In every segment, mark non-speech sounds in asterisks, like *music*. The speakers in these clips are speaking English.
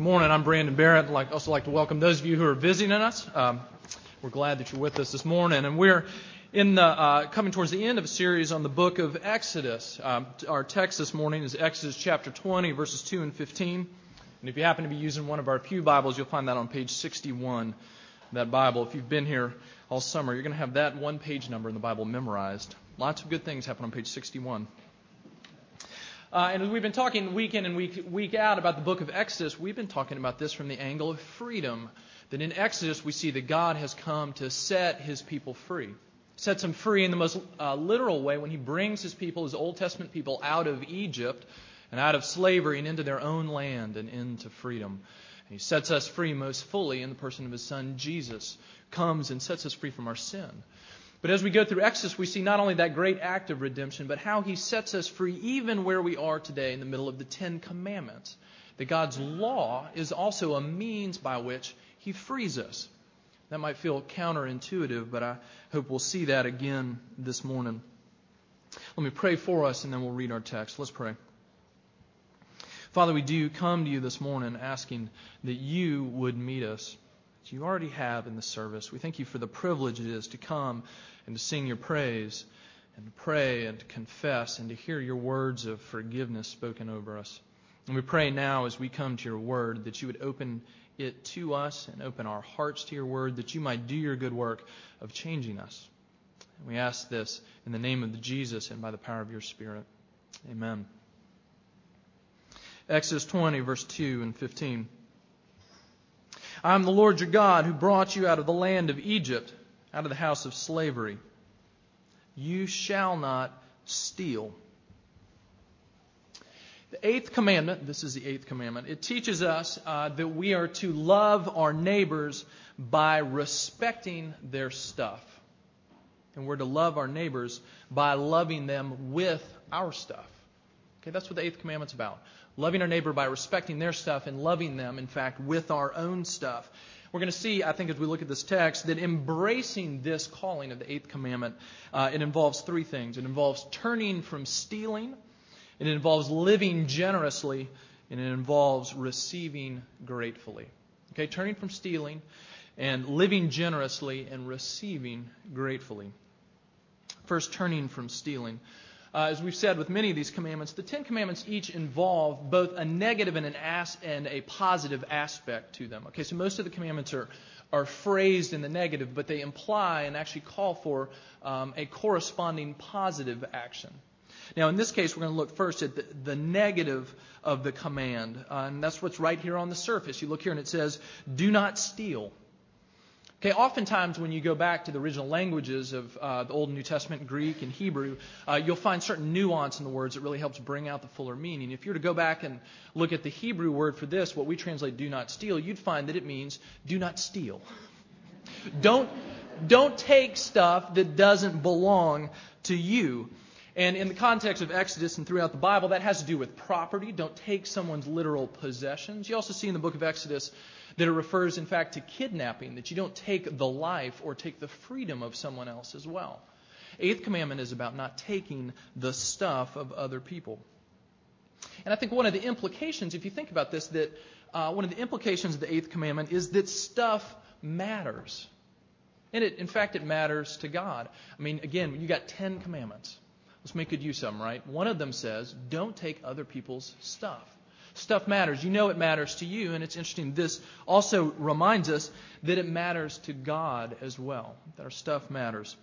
Good morning. I'm Brandon Barrett. I'd also like to welcome those of you who are visiting us. Um, we're glad that you're with us this morning, and we're in the, uh, coming towards the end of a series on the book of Exodus. Um, our text this morning is Exodus chapter 20, verses 2 and 15. And if you happen to be using one of our pew Bibles, you'll find that on page 61. That Bible. If you've been here all summer, you're going to have that one page number in the Bible memorized. Lots of good things happen on page 61. Uh, and as we've been talking week in and week, week out about the book of Exodus, we've been talking about this from the angle of freedom. That in Exodus we see that God has come to set his people free. Sets them free in the most uh, literal way when he brings his people, his Old Testament people, out of Egypt and out of slavery and into their own land and into freedom. And he sets us free most fully in the person of his son Jesus, comes and sets us free from our sin. But as we go through Exodus, we see not only that great act of redemption, but how he sets us free even where we are today in the middle of the Ten Commandments. That God's law is also a means by which he frees us. That might feel counterintuitive, but I hope we'll see that again this morning. Let me pray for us and then we'll read our text. Let's pray. Father, we do come to you this morning asking that you would meet us you already have in the service. We thank you for the privilege it is to come and to sing your praise and to pray and to confess and to hear your words of forgiveness spoken over us. And we pray now as we come to your word that you would open it to us and open our hearts to your word that you might do your good work of changing us. And we ask this in the name of Jesus and by the power of your Spirit. Amen. Exodus 20, verse 2 and 15. I am the Lord your God who brought you out of the land of Egypt, out of the house of slavery. You shall not steal. The eighth commandment, this is the eighth commandment, it teaches us uh, that we are to love our neighbors by respecting their stuff. And we're to love our neighbors by loving them with our stuff. Okay, that's what the eighth commandment's about loving our neighbor by respecting their stuff and loving them, in fact, with our own stuff. We're going to see, I think, as we look at this text, that embracing this calling of the eighth commandment, uh, it involves three things. It involves turning from stealing, it involves living generously, and it involves receiving gratefully. Okay, turning from stealing and living generously and receiving gratefully. First, turning from stealing. Uh, as we've said with many of these commandments, the Ten Commandments each involve both a negative and an as- and a positive aspect to them. Okay, so most of the commandments are are phrased in the negative, but they imply and actually call for um, a corresponding positive action. Now, in this case, we're going to look first at the, the negative of the command, uh, and that's what's right here on the surface. You look here and it says, "Do not steal." Okay, oftentimes when you go back to the original languages of uh, the Old and New Testament, Greek and Hebrew, uh, you'll find certain nuance in the words that really helps bring out the fuller meaning. If you were to go back and look at the Hebrew word for this, what we translate "do not steal," you'd find that it means "do not steal." don't don't take stuff that doesn't belong to you. And in the context of Exodus and throughout the Bible, that has to do with property. Don't take someone's literal possessions. You also see in the book of Exodus that it refers, in fact, to kidnapping, that you don't take the life or take the freedom of someone else as well. Eighth commandment is about not taking the stuff of other people. And I think one of the implications, if you think about this, that uh, one of the implications of the eighth commandment is that stuff matters. And it, in fact, it matters to God. I mean, again, you got ten commandments. Let's make good use of them, right? One of them says, don't take other people's stuff. Stuff matters. You know it matters to you, and it's interesting. This also reminds us that it matters to God as well, that our stuff matters.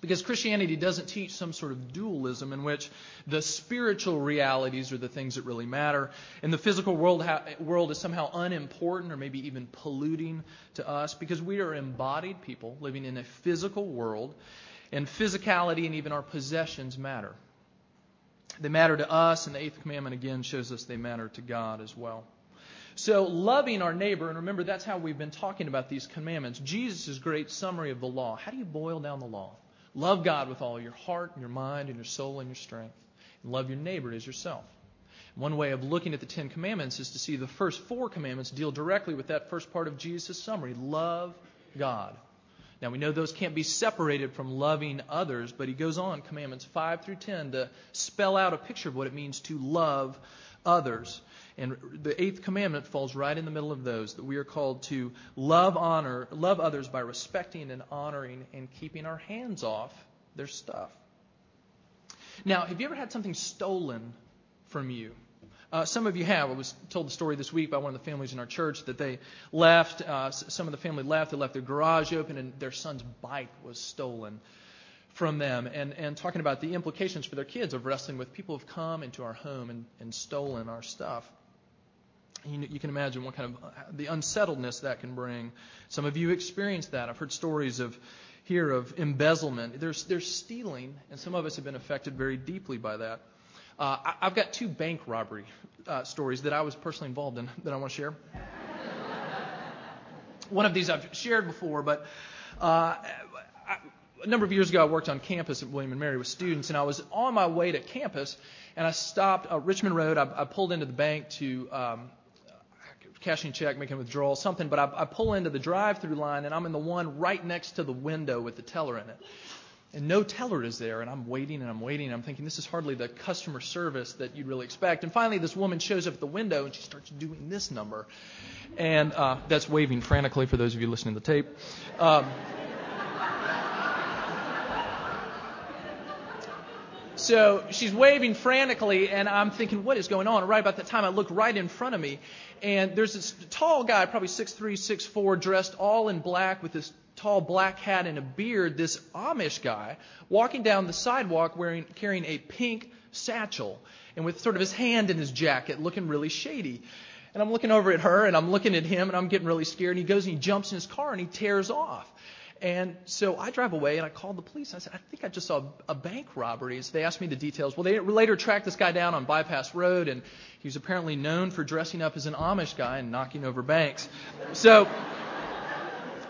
Because Christianity doesn't teach some sort of dualism in which the spiritual realities are the things that really matter, and the physical world, world is somehow unimportant or maybe even polluting to us, because we are embodied people living in a physical world, and physicality and even our possessions matter. They matter to us, and the eighth commandment again shows us they matter to God as well. So, loving our neighbor, and remember that's how we've been talking about these commandments. Jesus' great summary of the law. How do you boil down the law? Love God with all your heart, and your mind, and your soul, and your strength. And love your neighbor as yourself. One way of looking at the Ten Commandments is to see the first four commandments deal directly with that first part of Jesus' summary love God. Now, we know those can't be separated from loving others, but he goes on, commandments 5 through 10, to spell out a picture of what it means to love others. And the eighth commandment falls right in the middle of those that we are called to love honor, love others by respecting and honoring and keeping our hands off their stuff. Now, have you ever had something stolen from you? Uh, some of you have. I was told the story this week by one of the families in our church that they left. Uh, some of the family left. They left their garage open, and their son's bike was stolen from them. And, and talking about the implications for their kids of wrestling with people who've come into our home and, and stolen our stuff. You, you can imagine what kind of uh, the unsettledness that can bring. Some of you experienced that. I've heard stories of here of embezzlement. There's, there's stealing, and some of us have been affected very deeply by that. Uh, I, have got two bank robbery uh, stories that I was personally involved in that I want to share. One of these I've shared before, but uh, I, a number of years ago I worked on campus at William and Mary with students, and I was on my way to campus, and I stopped uh, Richmond Road. I, I pulled into the bank to um, cashing check, making a withdrawal, something, but I, I pull into the drive-through line, and I'm in the one right next to the window with the teller in it and no teller is there, and I'm waiting and I'm waiting. And I'm thinking this is hardly the customer service that you'd really expect. And finally, this woman shows up at the window and she starts doing this number, and uh, that's waving frantically for those of you listening to the tape. Um, So she's waving frantically, and I'm thinking, what is going on? And right about that time, I look right in front of me, and there's this tall guy, probably 6'3, 6'4, dressed all in black with this tall black hat and a beard, this Amish guy walking down the sidewalk wearing, carrying a pink satchel and with sort of his hand in his jacket, looking really shady. And I'm looking over at her and I'm looking at him and I'm getting really scared. And he goes and he jumps in his car and he tears off. And so I drive away and I called the police. I said, I think I just saw a bank robbery. So they asked me the details. Well, they later tracked this guy down on Bypass Road, and he was apparently known for dressing up as an Amish guy and knocking over banks. So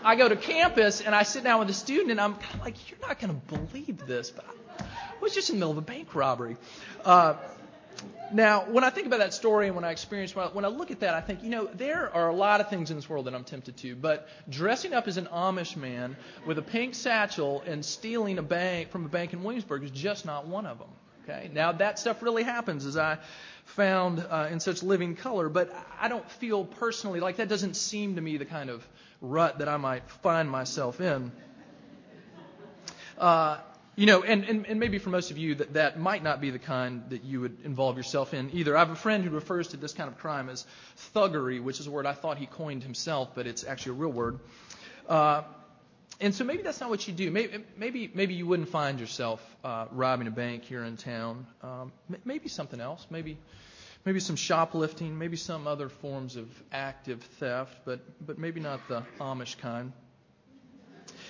I go to campus and I sit down with a student and I'm kind of like, you're not going to believe this, but I was just in the middle of a bank robbery. Uh, now, when I think about that story and when I experience, when I look at that, I think, you know, there are a lot of things in this world that I'm tempted to, but dressing up as an Amish man with a pink satchel and stealing a bank from a bank in Williamsburg is just not one of them. Okay. Now that stuff really happens, as I found uh, in such living color, but I don't feel personally like that doesn't seem to me the kind of rut that I might find myself in. Uh, you know, and, and, and maybe for most of you that that might not be the kind that you would involve yourself in either. I have a friend who refers to this kind of crime as thuggery, which is a word I thought he coined himself, but it's actually a real word. Uh, and so maybe that's not what you do. Maybe maybe, maybe you wouldn't find yourself uh, robbing a bank here in town. Um, maybe something else. Maybe maybe some shoplifting, maybe some other forms of active theft, but, but maybe not the Amish kind.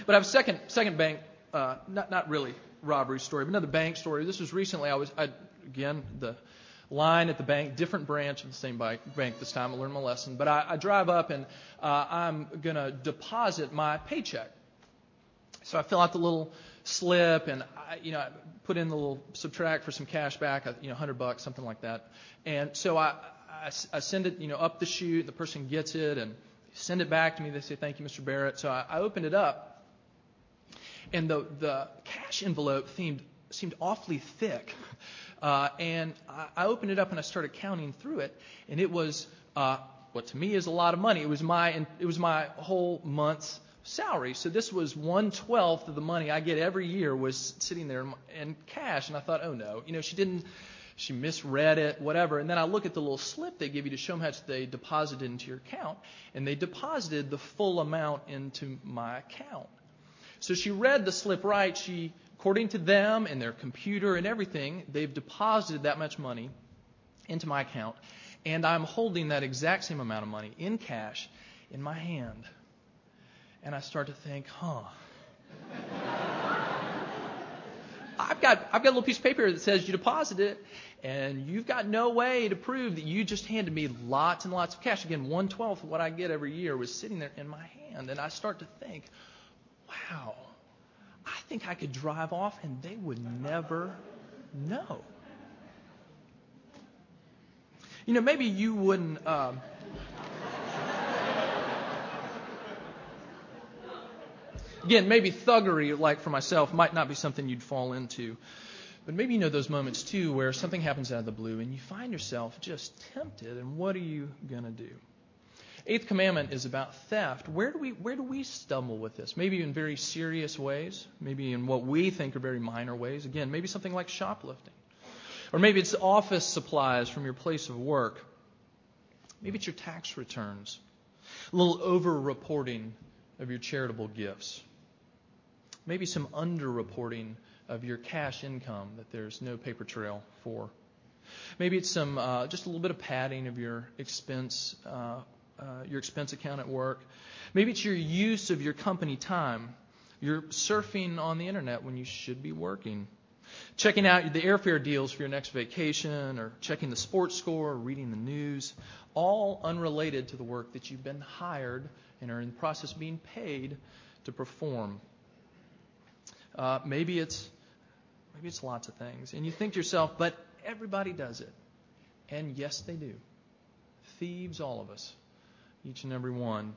But I have a second, second bank, uh, not, not really robbery story, but another bank story. This was recently, I was, I, again, the line at the bank, different branch of the same bank, this time. I learned my lesson. But I, I drive up and uh, I'm going to deposit my paycheck. So I fill out the little slip and I, you know, I put in the little subtract for some cash back, you know, 100 bucks, something like that. And so I, I, I send it, you know, up the chute. The person gets it and send it back to me. They say, thank you, Mr. Barrett. So I, I opened it up, and the the cash envelope seemed seemed awfully thick. Uh, and I, I opened it up and I started counting through it, and it was uh, what to me is a lot of money. It was my it was my whole month's salary. So this was one twelfth of the money I get every year was sitting there in cash. And I thought, oh no, you know, she didn't she misread it, whatever. And then I look at the little slip they give you to show how much they deposited into your account, and they deposited the full amount into my account. So she read the slip right. She, according to them and their computer and everything, they've deposited that much money into my account, and I'm holding that exact same amount of money in cash in my hand. And I start to think, huh. I've got I've got a little piece of paper that says you deposited it, and you've got no way to prove that you just handed me lots and lots of cash. Again, one twelfth of what I get every year was sitting there in my hand, and I start to think, wow, I think I could drive off and they would never know. You know, maybe you wouldn't. Um, again, maybe thuggery, like for myself, might not be something you'd fall into. But maybe you know those moments too where something happens out of the blue and you find yourself just tempted, and what are you going to do? Eighth commandment is about theft. Where do we where do we stumble with this? Maybe in very serious ways, maybe in what we think are very minor ways. Again, maybe something like shoplifting. Or maybe it's office supplies from your place of work. Maybe it's your tax returns. A little over reporting of your charitable gifts. Maybe some underreporting of your cash income that there's no paper trail for. Maybe it's some uh, just a little bit of padding of your expense uh, uh, your expense account at work. Maybe it's your use of your company time. You're surfing on the internet when you should be working. Checking out the airfare deals for your next vacation, or checking the sports score, or reading the news, all unrelated to the work that you've been hired and are in the process of being paid to perform. Uh, maybe it's maybe it's lots of things, and you think to yourself, but everybody does it, and yes, they do. Thieves, all of us each and every one.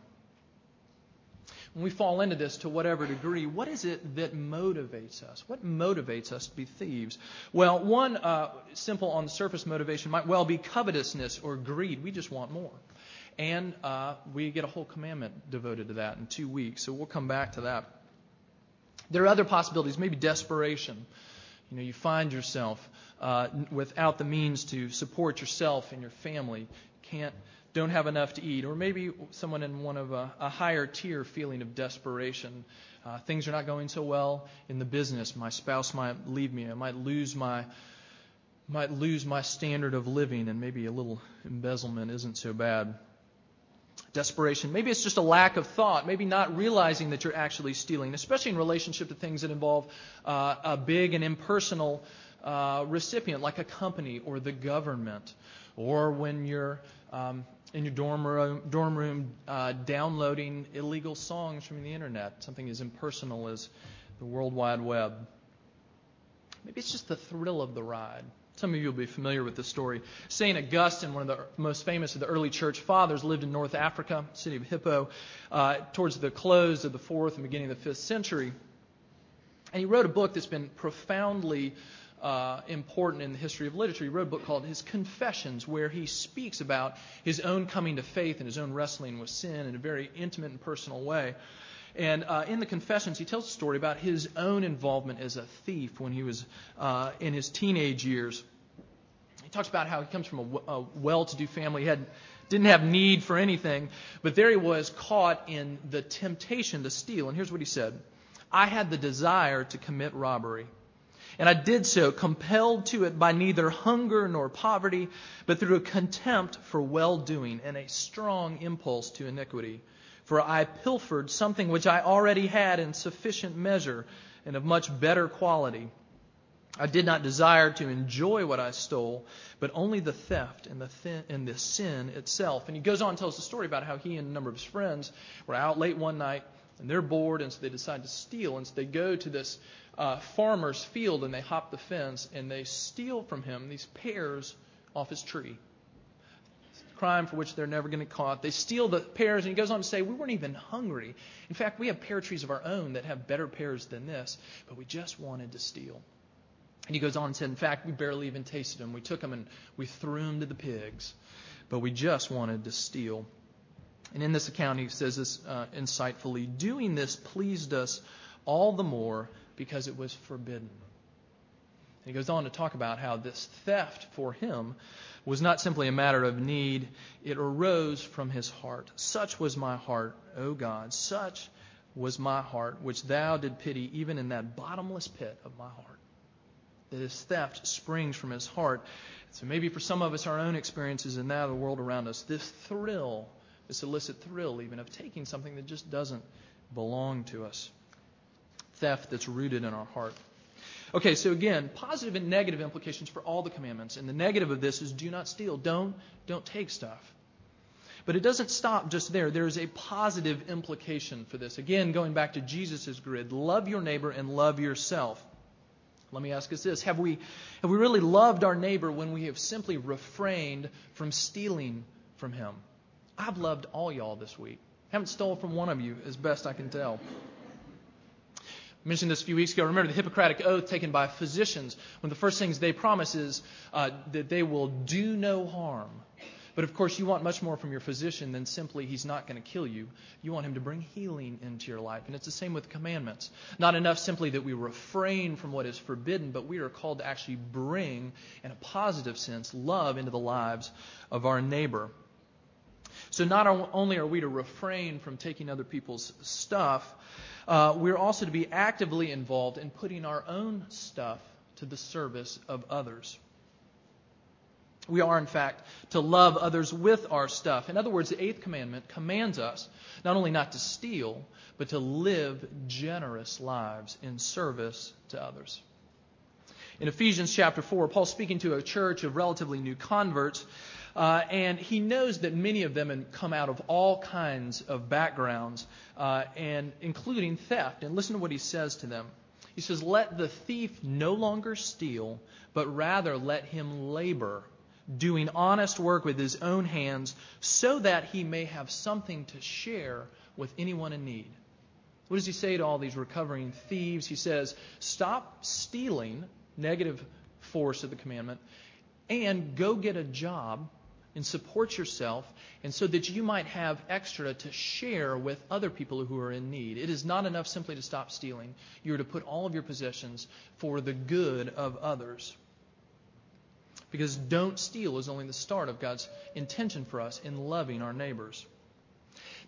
When we fall into this to whatever degree, what is it that motivates us? What motivates us to be thieves? Well, one uh, simple on the surface motivation might well be covetousness or greed. We just want more. And uh, we get a whole commandment devoted to that in two weeks, so we'll come back to that. There are other possibilities, maybe desperation. You know, you find yourself uh, without the means to support yourself and your family, can't don't have enough to eat, or maybe someone in one of a, a higher tier feeling of desperation. Uh, things are not going so well in the business. My spouse might leave me. I might lose my might lose my standard of living, and maybe a little embezzlement isn't so bad. Desperation. Maybe it's just a lack of thought. Maybe not realizing that you're actually stealing, especially in relationship to things that involve uh, a big and impersonal uh, recipient, like a company or the government, or when you're um, in your dorm room, dorm room uh, downloading illegal songs from the internet, something as impersonal as the World Wide Web. Maybe it's just the thrill of the ride. Some of you will be familiar with this story. St. Augustine, one of the most famous of the early church fathers, lived in North Africa, city of Hippo, uh, towards the close of the fourth and beginning of the fifth century. And he wrote a book that's been profoundly uh, important in the history of literature. He wrote a book called His Confessions, where he speaks about his own coming to faith and his own wrestling with sin in a very intimate and personal way. And uh, in the Confessions, he tells a story about his own involvement as a thief when he was uh, in his teenage years. He talks about how he comes from a, a well-to-do family. He had didn't have need for anything, but there he was caught in the temptation to steal. And here's what he said: I had the desire to commit robbery. And I did so, compelled to it by neither hunger nor poverty, but through a contempt for well doing and a strong impulse to iniquity. For I pilfered something which I already had in sufficient measure and of much better quality. I did not desire to enjoy what I stole, but only the theft and the, and the sin itself. And he goes on and tells the story about how he and a number of his friends were out late one night and they're bored, and so they decide to steal. And so they go to this uh, farmer's field and they hop the fence and they steal from him these pears off his tree. Crime for which they're never going to get caught. They steal the pears, and he goes on to say, We weren't even hungry. In fact, we have pear trees of our own that have better pears than this, but we just wanted to steal. And he goes on and said, In fact, we barely even tasted them. We took them and we threw them to the pigs, but we just wanted to steal. And in this account, he says this uh, insightfully doing this pleased us all the more because it was forbidden. He goes on to talk about how this theft for him was not simply a matter of need, it arose from his heart. Such was my heart, O God, such was my heart, which thou did pity even in that bottomless pit of my heart. That his theft springs from his heart. So maybe for some of us, our own experiences and now the world around us, this thrill, this illicit thrill even of taking something that just doesn't belong to us theft that's rooted in our heart. Okay, so again, positive and negative implications for all the commandments. And the negative of this is do not steal. Don't don't take stuff. But it doesn't stop just there. There is a positive implication for this. Again, going back to Jesus' grid, love your neighbor and love yourself. Let me ask us this. Have we, have we really loved our neighbor when we have simply refrained from stealing from him? I've loved all y'all this week. Haven't stolen from one of you, as best I can tell. I mentioned this a few weeks ago. Remember the Hippocratic oath taken by physicians One of the first things they promise is uh, that they will do no harm. But of course, you want much more from your physician than simply he's not going to kill you. You want him to bring healing into your life. And it's the same with commandments. Not enough simply that we refrain from what is forbidden, but we are called to actually bring, in a positive sense, love into the lives of our neighbor. So not only are we to refrain from taking other people's stuff, uh, we're also to be actively involved in putting our own stuff to the service of others. We are, in fact, to love others with our stuff. In other words, the eighth commandment commands us not only not to steal, but to live generous lives in service to others. In Ephesians chapter 4, Paul's speaking to a church of relatively new converts, uh, and he knows that many of them come out of all kinds of backgrounds, uh, and including theft. And listen to what he says to them. He says, Let the thief no longer steal, but rather let him labor doing honest work with his own hands, so that he may have something to share with anyone in need. What does he say to all these recovering thieves? He says, Stop stealing, negative force of the commandment, and go get a job and support yourself, and so that you might have extra to share with other people who are in need. It is not enough simply to stop stealing. You are to put all of your possessions for the good of others. Because don't steal is only the start of God's intention for us in loving our neighbors.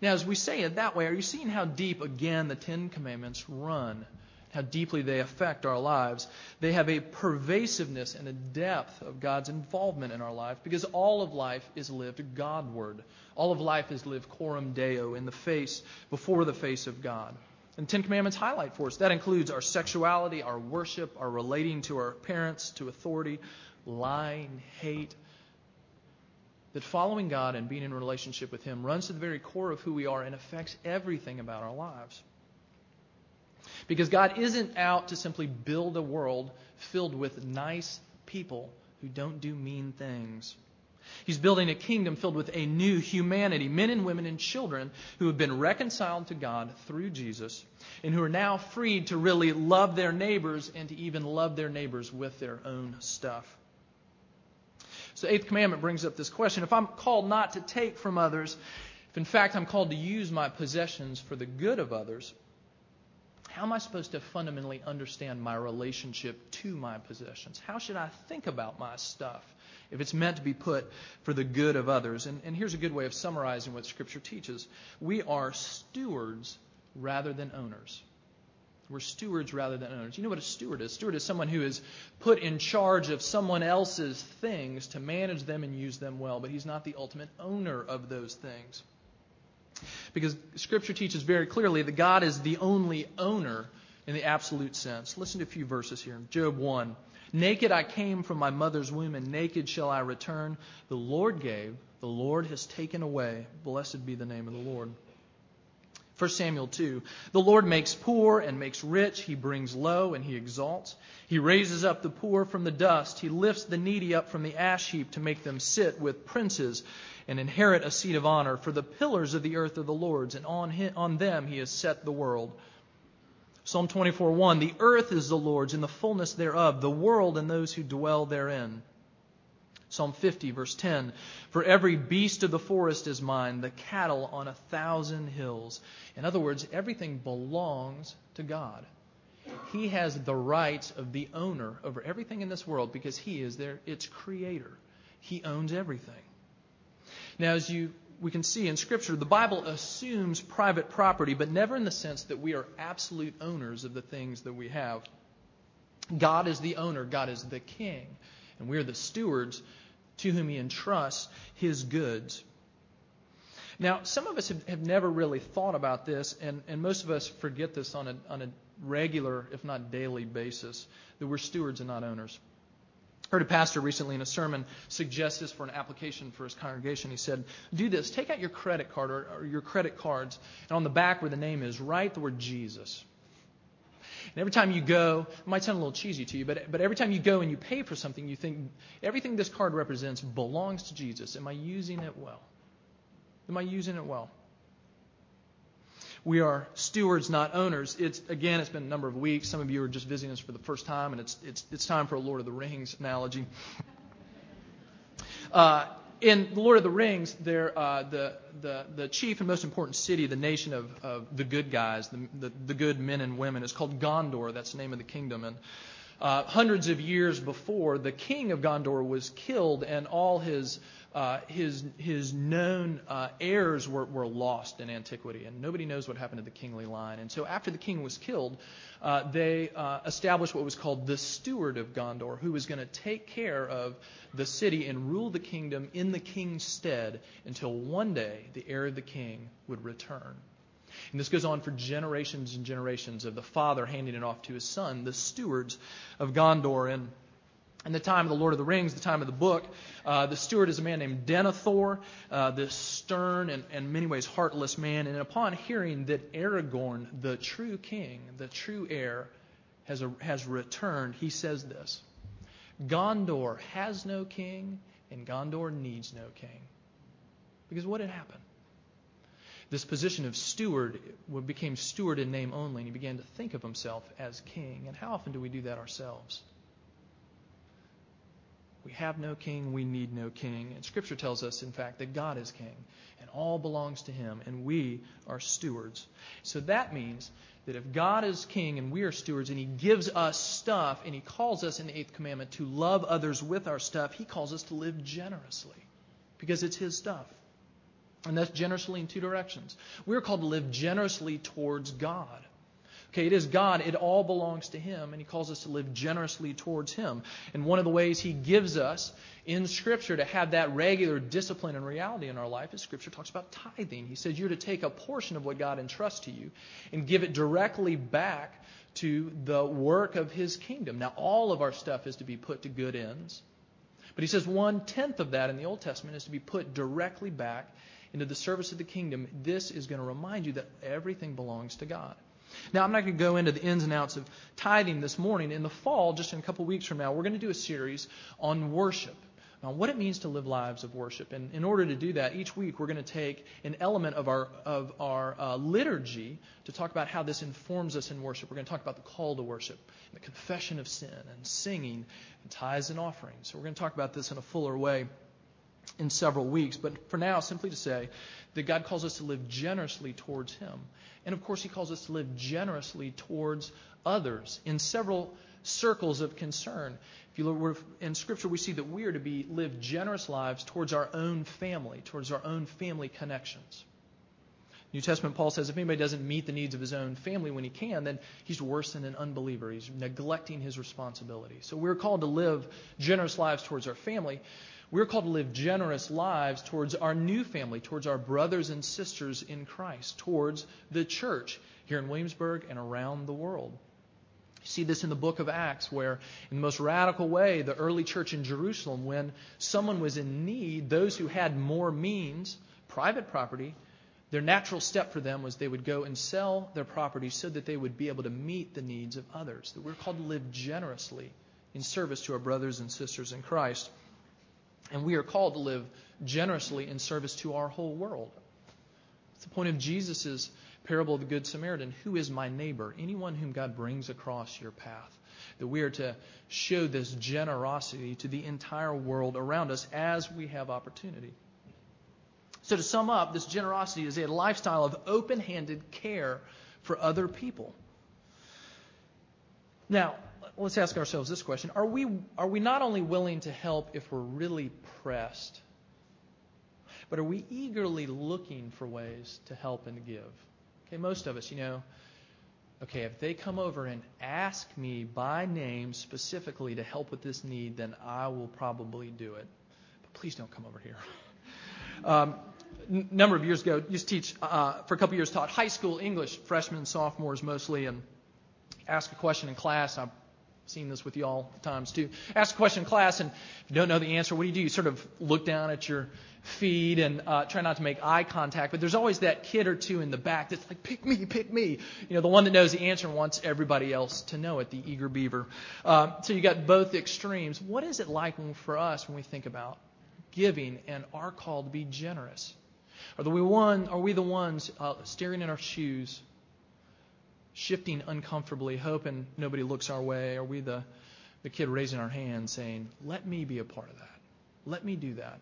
Now, as we say it that way, are you seeing how deep, again, the Ten Commandments run? How deeply they affect our lives. They have a pervasiveness and a depth of God's involvement in our life because all of life is lived Godward. All of life is lived coram deo, in the face, before the face of God. And Ten Commandments highlight for us. That includes our sexuality, our worship, our relating to our parents, to authority, lying, hate. That following God and being in relationship with Him runs to the very core of who we are and affects everything about our lives. Because God isn't out to simply build a world filled with nice people who don't do mean things. He's building a kingdom filled with a new humanity, men and women and children who have been reconciled to God through Jesus and who are now freed to really love their neighbors and to even love their neighbors with their own stuff. So, the eighth commandment brings up this question. If I'm called not to take from others, if in fact I'm called to use my possessions for the good of others, how am I supposed to fundamentally understand my relationship to my possessions? How should I think about my stuff if it's meant to be put for the good of others? And, and here's a good way of summarizing what Scripture teaches we are stewards rather than owners. We're stewards rather than owners. You know what a steward is? A steward is someone who is put in charge of someone else's things to manage them and use them well, but he's not the ultimate owner of those things. Because Scripture teaches very clearly that God is the only owner in the absolute sense. Listen to a few verses here. Job 1. Naked I came from my mother's womb, and naked shall I return. The Lord gave, the Lord has taken away. Blessed be the name of the Lord. 1 Samuel 2. The Lord makes poor and makes rich. He brings low and he exalts. He raises up the poor from the dust. He lifts the needy up from the ash heap to make them sit with princes and inherit a seat of honor. For the pillars of the earth are the Lord's, and on, him, on them he has set the world. Psalm 24:1 The earth is the Lord's and the fullness thereof, the world and those who dwell therein. Psalm 50, verse 10 For every beast of the forest is mine, the cattle on a thousand hills. In other words, everything belongs to God. He has the rights of the owner over everything in this world because He is there, its creator. He owns everything. Now, as you we can see in Scripture, the Bible assumes private property, but never in the sense that we are absolute owners of the things that we have. God is the owner, God is the king and we are the stewards to whom he entrusts his goods. Now, some of us have, have never really thought about this, and, and most of us forget this on a, on a regular, if not daily basis, that we're stewards and not owners. Heard a pastor recently in a sermon suggest this for an application for his congregation. He said, Do this. Take out your credit card or, or your credit cards, and on the back where the name is, write the word Jesus. And every time you go, it might sound a little cheesy to you, but, but every time you go and you pay for something, you think everything this card represents belongs to Jesus. Am I using it well? Am I using it well? We are stewards, not owners. It's again, it's been a number of weeks. Some of you are just visiting us for the first time, and it's it's it's time for a Lord of the Rings analogy. Uh, in the Lord of the Rings, there uh, the the the chief and most important city, the nation of, of the good guys, the, the the good men and women, is called Gondor. That's the name of the kingdom, and uh, hundreds of years before, the king of Gondor was killed, and all his uh, his his known uh, heirs were, were lost in antiquity, and nobody knows what happened to the kingly line. And so, after the king was killed, uh, they uh, established what was called the steward of Gondor, who was going to take care of the city and rule the kingdom in the king's stead until one day the heir of the king would return. And this goes on for generations and generations of the father handing it off to his son, the stewards of Gondor. And in the time of the Lord of the Rings, the time of the book, uh, the steward is a man named Denethor, uh, this stern and, in many ways, heartless man. And upon hearing that Aragorn, the true king, the true heir, has, a, has returned, he says this Gondor has no king, and Gondor needs no king. Because what had happened? This position of steward became steward in name only, and he began to think of himself as king. And how often do we do that ourselves? We have no king, we need no king. And Scripture tells us, in fact, that God is king, and all belongs to him, and we are stewards. So that means that if God is king and we are stewards, and he gives us stuff, and he calls us in the eighth commandment to love others with our stuff, he calls us to live generously because it's his stuff. And that's generously in two directions. We're called to live generously towards God. Okay, it is God, it all belongs to Him, and He calls us to live generously towards Him. And one of the ways He gives us in Scripture to have that regular discipline and reality in our life is Scripture talks about tithing. He says you're to take a portion of what God entrusts to you and give it directly back to the work of His kingdom. Now, all of our stuff is to be put to good ends. But He says one tenth of that in the Old Testament is to be put directly back into the service of the kingdom, this is going to remind you that everything belongs to God. Now, I'm not going to go into the ins and outs of tithing this morning. In the fall, just in a couple weeks from now, we're going to do a series on worship. On what it means to live lives of worship. And in order to do that, each week we're going to take an element of our, of our uh, liturgy to talk about how this informs us in worship. We're going to talk about the call to worship, the confession of sin, and singing, and tithes and offerings. So we're going to talk about this in a fuller way in several weeks. But for now, simply to say that God calls us to live generously towards Him. And of course, He calls us to live generously towards others in several circles of concern. If you look in Scripture, we see that we are to be live generous lives towards our own family, towards our own family connections. New Testament, Paul says if anybody doesn't meet the needs of his own family when he can, then he's worse than an unbeliever. He's neglecting his responsibility. So we're called to live generous lives towards our family. We're called to live generous lives towards our new family, towards our brothers and sisters in Christ, towards the church here in Williamsburg and around the world. You see this in the book of Acts, where, in the most radical way, the early church in Jerusalem, when someone was in need, those who had more means, private property, their natural step for them was they would go and sell their property so that they would be able to meet the needs of others. That we're called to live generously in service to our brothers and sisters in Christ. And we are called to live generously in service to our whole world. It's the point of Jesus' parable of the Good Samaritan. Who is my neighbor? Anyone whom God brings across your path. That we are to show this generosity to the entire world around us as we have opportunity. So, to sum up, this generosity is a lifestyle of open handed care for other people. Now, let's ask ourselves this question Are we, are we not only willing to help if we're really pressed, but are we eagerly looking for ways to help and give? Okay, most of us, you know, okay, if they come over and ask me by name specifically to help with this need, then I will probably do it. But please don't come over here. *laughs* um, n- number of years ago, used to teach uh, for a couple years, taught high school English, freshmen, sophomores mostly, and ask a question in class. I seen this with you all times too. Ask a question in class, and if you don't know the answer, what do you do? You sort of look down at your feed and uh, try not to make eye contact. But there's always that kid or two in the back that's like, pick me, pick me. You know, the one that knows the answer and wants everybody else to know it, the eager beaver. Um, so you got both extremes. What is it like for us when we think about giving and our call to be generous? Are, we one, are we the ones uh, staring at our shoes, shifting uncomfortably, hoping nobody looks our way? Are we the, the kid raising our hand saying, Let me be a part of that? Let me do that.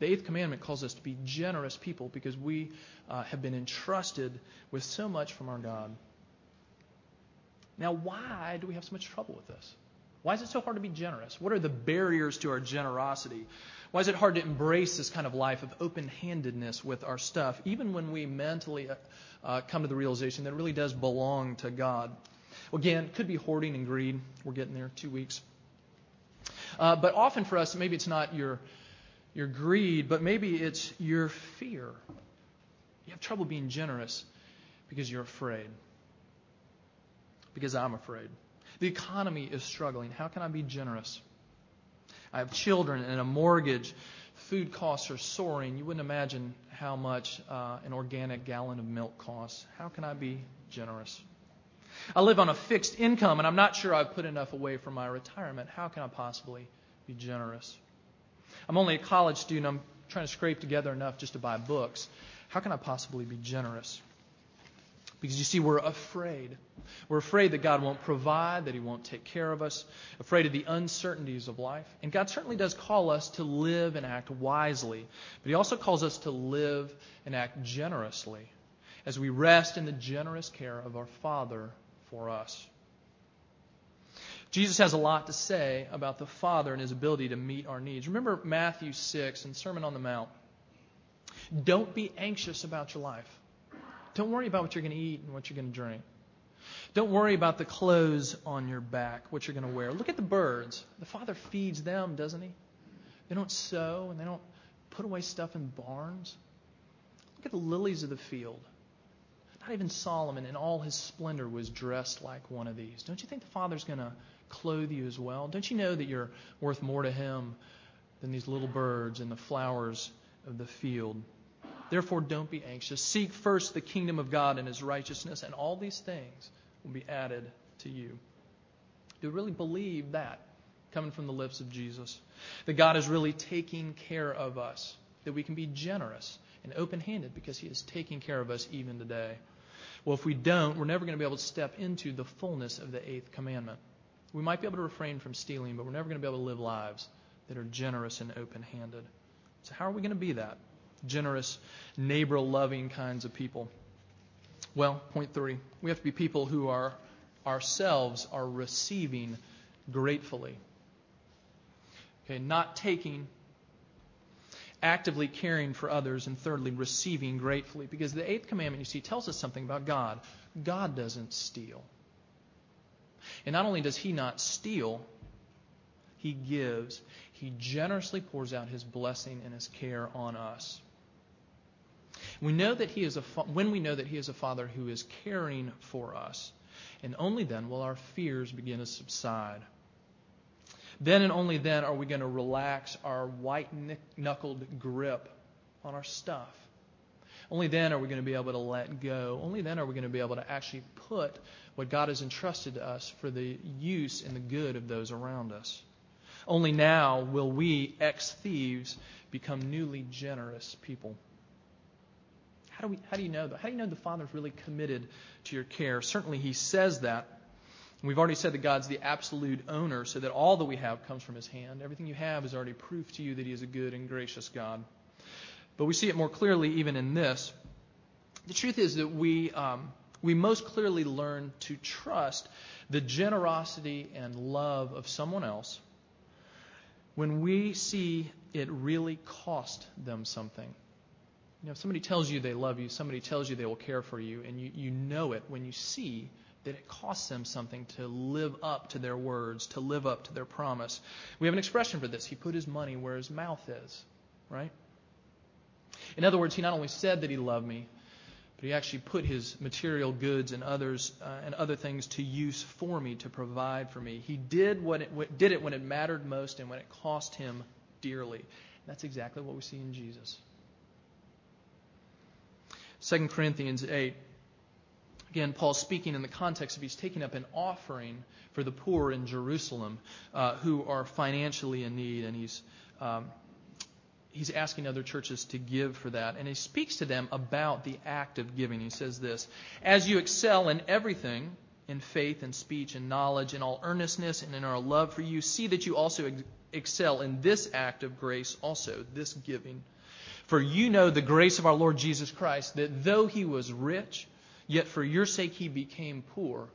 The eighth commandment calls us to be generous people because we uh, have been entrusted with so much from our God. Now, why do we have so much trouble with this? Why is it so hard to be generous? What are the barriers to our generosity? Why is it hard to embrace this kind of life of open handedness with our stuff, even when we mentally uh, uh, come to the realization that it really does belong to God? Well, again, it could be hoarding and greed. We're getting there, two weeks. Uh, but often for us, maybe it's not your, your greed, but maybe it's your fear. You have trouble being generous because you're afraid. Because I'm afraid. The economy is struggling. How can I be generous? I have children and a mortgage. Food costs are soaring. You wouldn't imagine how much uh, an organic gallon of milk costs. How can I be generous? I live on a fixed income and I'm not sure I've put enough away for my retirement. How can I possibly be generous? I'm only a college student. I'm trying to scrape together enough just to buy books. How can I possibly be generous? Because you see, we're afraid. We're afraid that God won't provide, that He won't take care of us, afraid of the uncertainties of life. And God certainly does call us to live and act wisely, but He also calls us to live and act generously as we rest in the generous care of our Father for us. Jesus has a lot to say about the Father and His ability to meet our needs. Remember Matthew 6 and Sermon on the Mount. Don't be anxious about your life. Don't worry about what you're going to eat and what you're going to drink. Don't worry about the clothes on your back, what you're going to wear. Look at the birds. The Father feeds them, doesn't He? They don't sow and they don't put away stuff in barns. Look at the lilies of the field. Not even Solomon in all his splendor was dressed like one of these. Don't you think the Father's going to clothe you as well? Don't you know that you're worth more to Him than these little birds and the flowers of the field? Therefore, don't be anxious. Seek first the kingdom of God and his righteousness, and all these things will be added to you. Do you really believe that coming from the lips of Jesus? That God is really taking care of us, that we can be generous and open handed because he is taking care of us even today. Well, if we don't, we're never going to be able to step into the fullness of the eighth commandment. We might be able to refrain from stealing, but we're never going to be able to live lives that are generous and open handed. So, how are we going to be that? Generous, neighbor loving kinds of people? Well, point three, we have to be people who are ourselves are receiving gratefully. Okay, not taking, actively caring for others, and thirdly, receiving gratefully. Because the eighth commandment, you see, tells us something about God. God doesn't steal. And not only does He not steal, He gives. He generously pours out His blessing and His care on us. We know that he is a fa- when we know that he is a father who is caring for us, and only then will our fears begin to subside. Then and only then are we going to relax our white knuckled grip on our stuff. Only then are we going to be able to let go. Only then are we going to be able to actually put what God has entrusted to us for the use and the good of those around us. Only now will we, ex thieves, become newly generous people. How do, we, how do you know that? How do you know the Father's really committed to your care? Certainly, He says that. We've already said that God's the absolute owner, so that all that we have comes from His hand. Everything you have is already proof to you that He is a good and gracious God. But we see it more clearly even in this. The truth is that we, um, we most clearly learn to trust the generosity and love of someone else when we see it really cost them something. You know, if somebody tells you they love you, somebody tells you they will care for you, and you, you know it when you see that it costs them something to live up to their words, to live up to their promise. We have an expression for this. He put his money where his mouth is, right? In other words, he not only said that he loved me, but he actually put his material goods and others uh, and other things to use for me to provide for me. He did what it, did it when it mattered most and when it cost him dearly. And that's exactly what we see in Jesus. 2 Corinthians 8. Again, Paul's speaking in the context of he's taking up an offering for the poor in Jerusalem uh, who are financially in need, and he's um, he's asking other churches to give for that. And he speaks to them about the act of giving. He says this As you excel in everything, in faith and speech and knowledge, in all earnestness and in our love for you, see that you also ex- excel in this act of grace also, this giving. For you know the grace of our Lord Jesus Christ, that though he was rich, yet for your sake he became poor,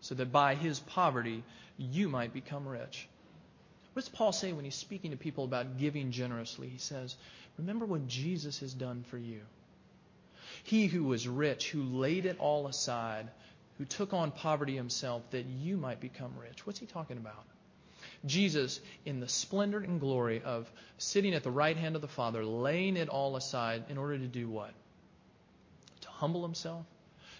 so that by his poverty you might become rich. What does Paul say when he's speaking to people about giving generously? He says, Remember what Jesus has done for you. He who was rich, who laid it all aside, who took on poverty himself that you might become rich. What's he talking about? Jesus, in the splendor and glory of sitting at the right hand of the Father, laying it all aside in order to do what? To humble himself,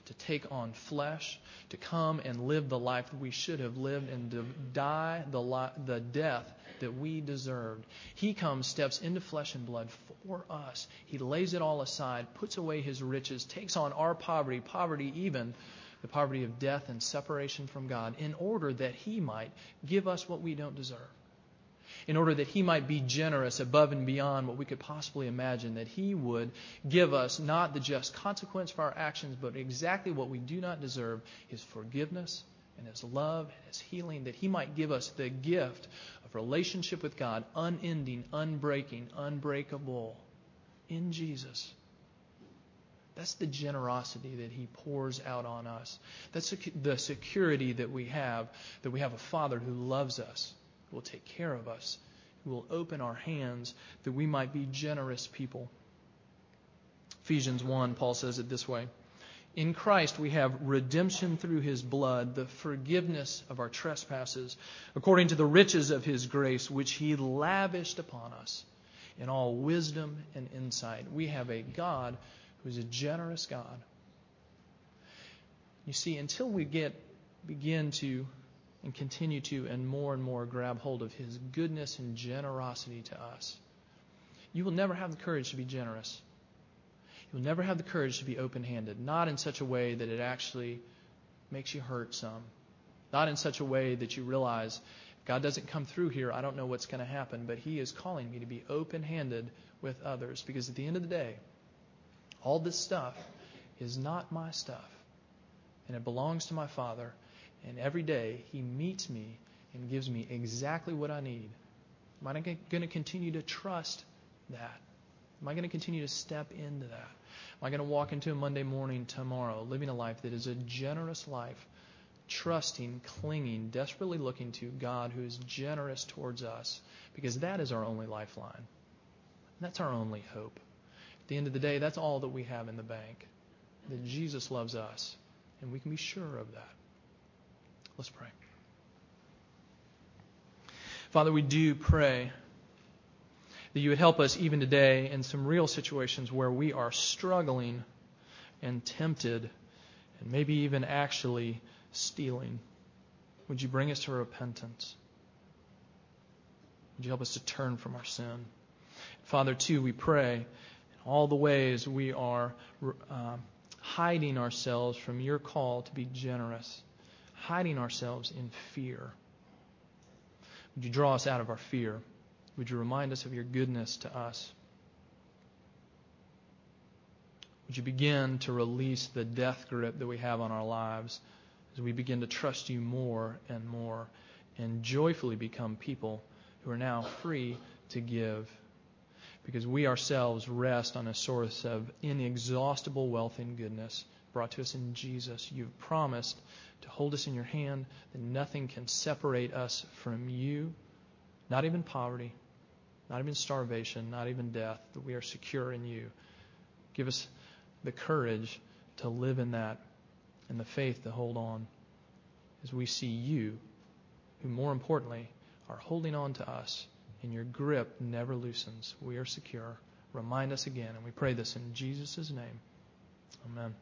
to take on flesh, to come and live the life that we should have lived, and to die the, li- the death that we deserved. He comes, steps into flesh and blood for us. He lays it all aside, puts away his riches, takes on our poverty, poverty even the poverty of death and separation from God, in order that he might give us what we don't deserve in order that He might be generous above and beyond what we could possibly imagine, that He would give us not the just consequence for our actions, but exactly what we do not deserve His forgiveness and His love and His healing, that He might give us the gift of relationship with God, unending, unbreaking, unbreakable, in Jesus. That's the generosity that He pours out on us. That's the security that we have, that we have a Father who loves us who will take care of us, who will open our hands that we might be generous people. Ephesians 1, Paul says it this way In Christ we have redemption through his blood, the forgiveness of our trespasses, according to the riches of his grace, which he lavished upon us in all wisdom and insight. We have a God who's a generous God. You see, until we get begin to and continue to and more and more grab hold of His goodness and generosity to us. You will never have the courage to be generous. You'll never have the courage to be open handed, not in such a way that it actually makes you hurt some, not in such a way that you realize God doesn't come through here, I don't know what's going to happen, but He is calling me to be open handed with others because at the end of the day, all this stuff is not my stuff, and it belongs to my Father and every day, He meets me and gives me exactly what I need. Am I going to continue to trust that? Am I going to continue to step into that? Am I going to walk into a Monday morning tomorrow living a life that is a generous life, trusting, clinging, desperately looking to God who is generous towards us? Because that is our only lifeline. That's our only hope. At the end of the day, that's all that we have in the bank. That Jesus loves us, and we can be sure of that. Let's pray. Father, we do pray that you would help us even today in some real situations where we are struggling and tempted and maybe even actually stealing. Would you bring us to repentance? Would you help us to turn from our sin? Father, too, we pray all the ways we are uh, hiding ourselves from your call to be generous hiding ourselves in fear. Would you draw us out of our fear? Would you remind us of your goodness to us? Would you begin to release the death grip that we have on our lives as we begin to trust you more and more and joyfully become people who are now free to give? Because we ourselves rest on a source of inexhaustible wealth and goodness brought to us in Jesus. You've promised to hold us in your hand, that nothing can separate us from you, not even poverty, not even starvation, not even death, that we are secure in you. Give us the courage to live in that and the faith to hold on as we see you, who more importantly are holding on to us, and your grip never loosens. We are secure. Remind us again, and we pray this in Jesus' name. Amen.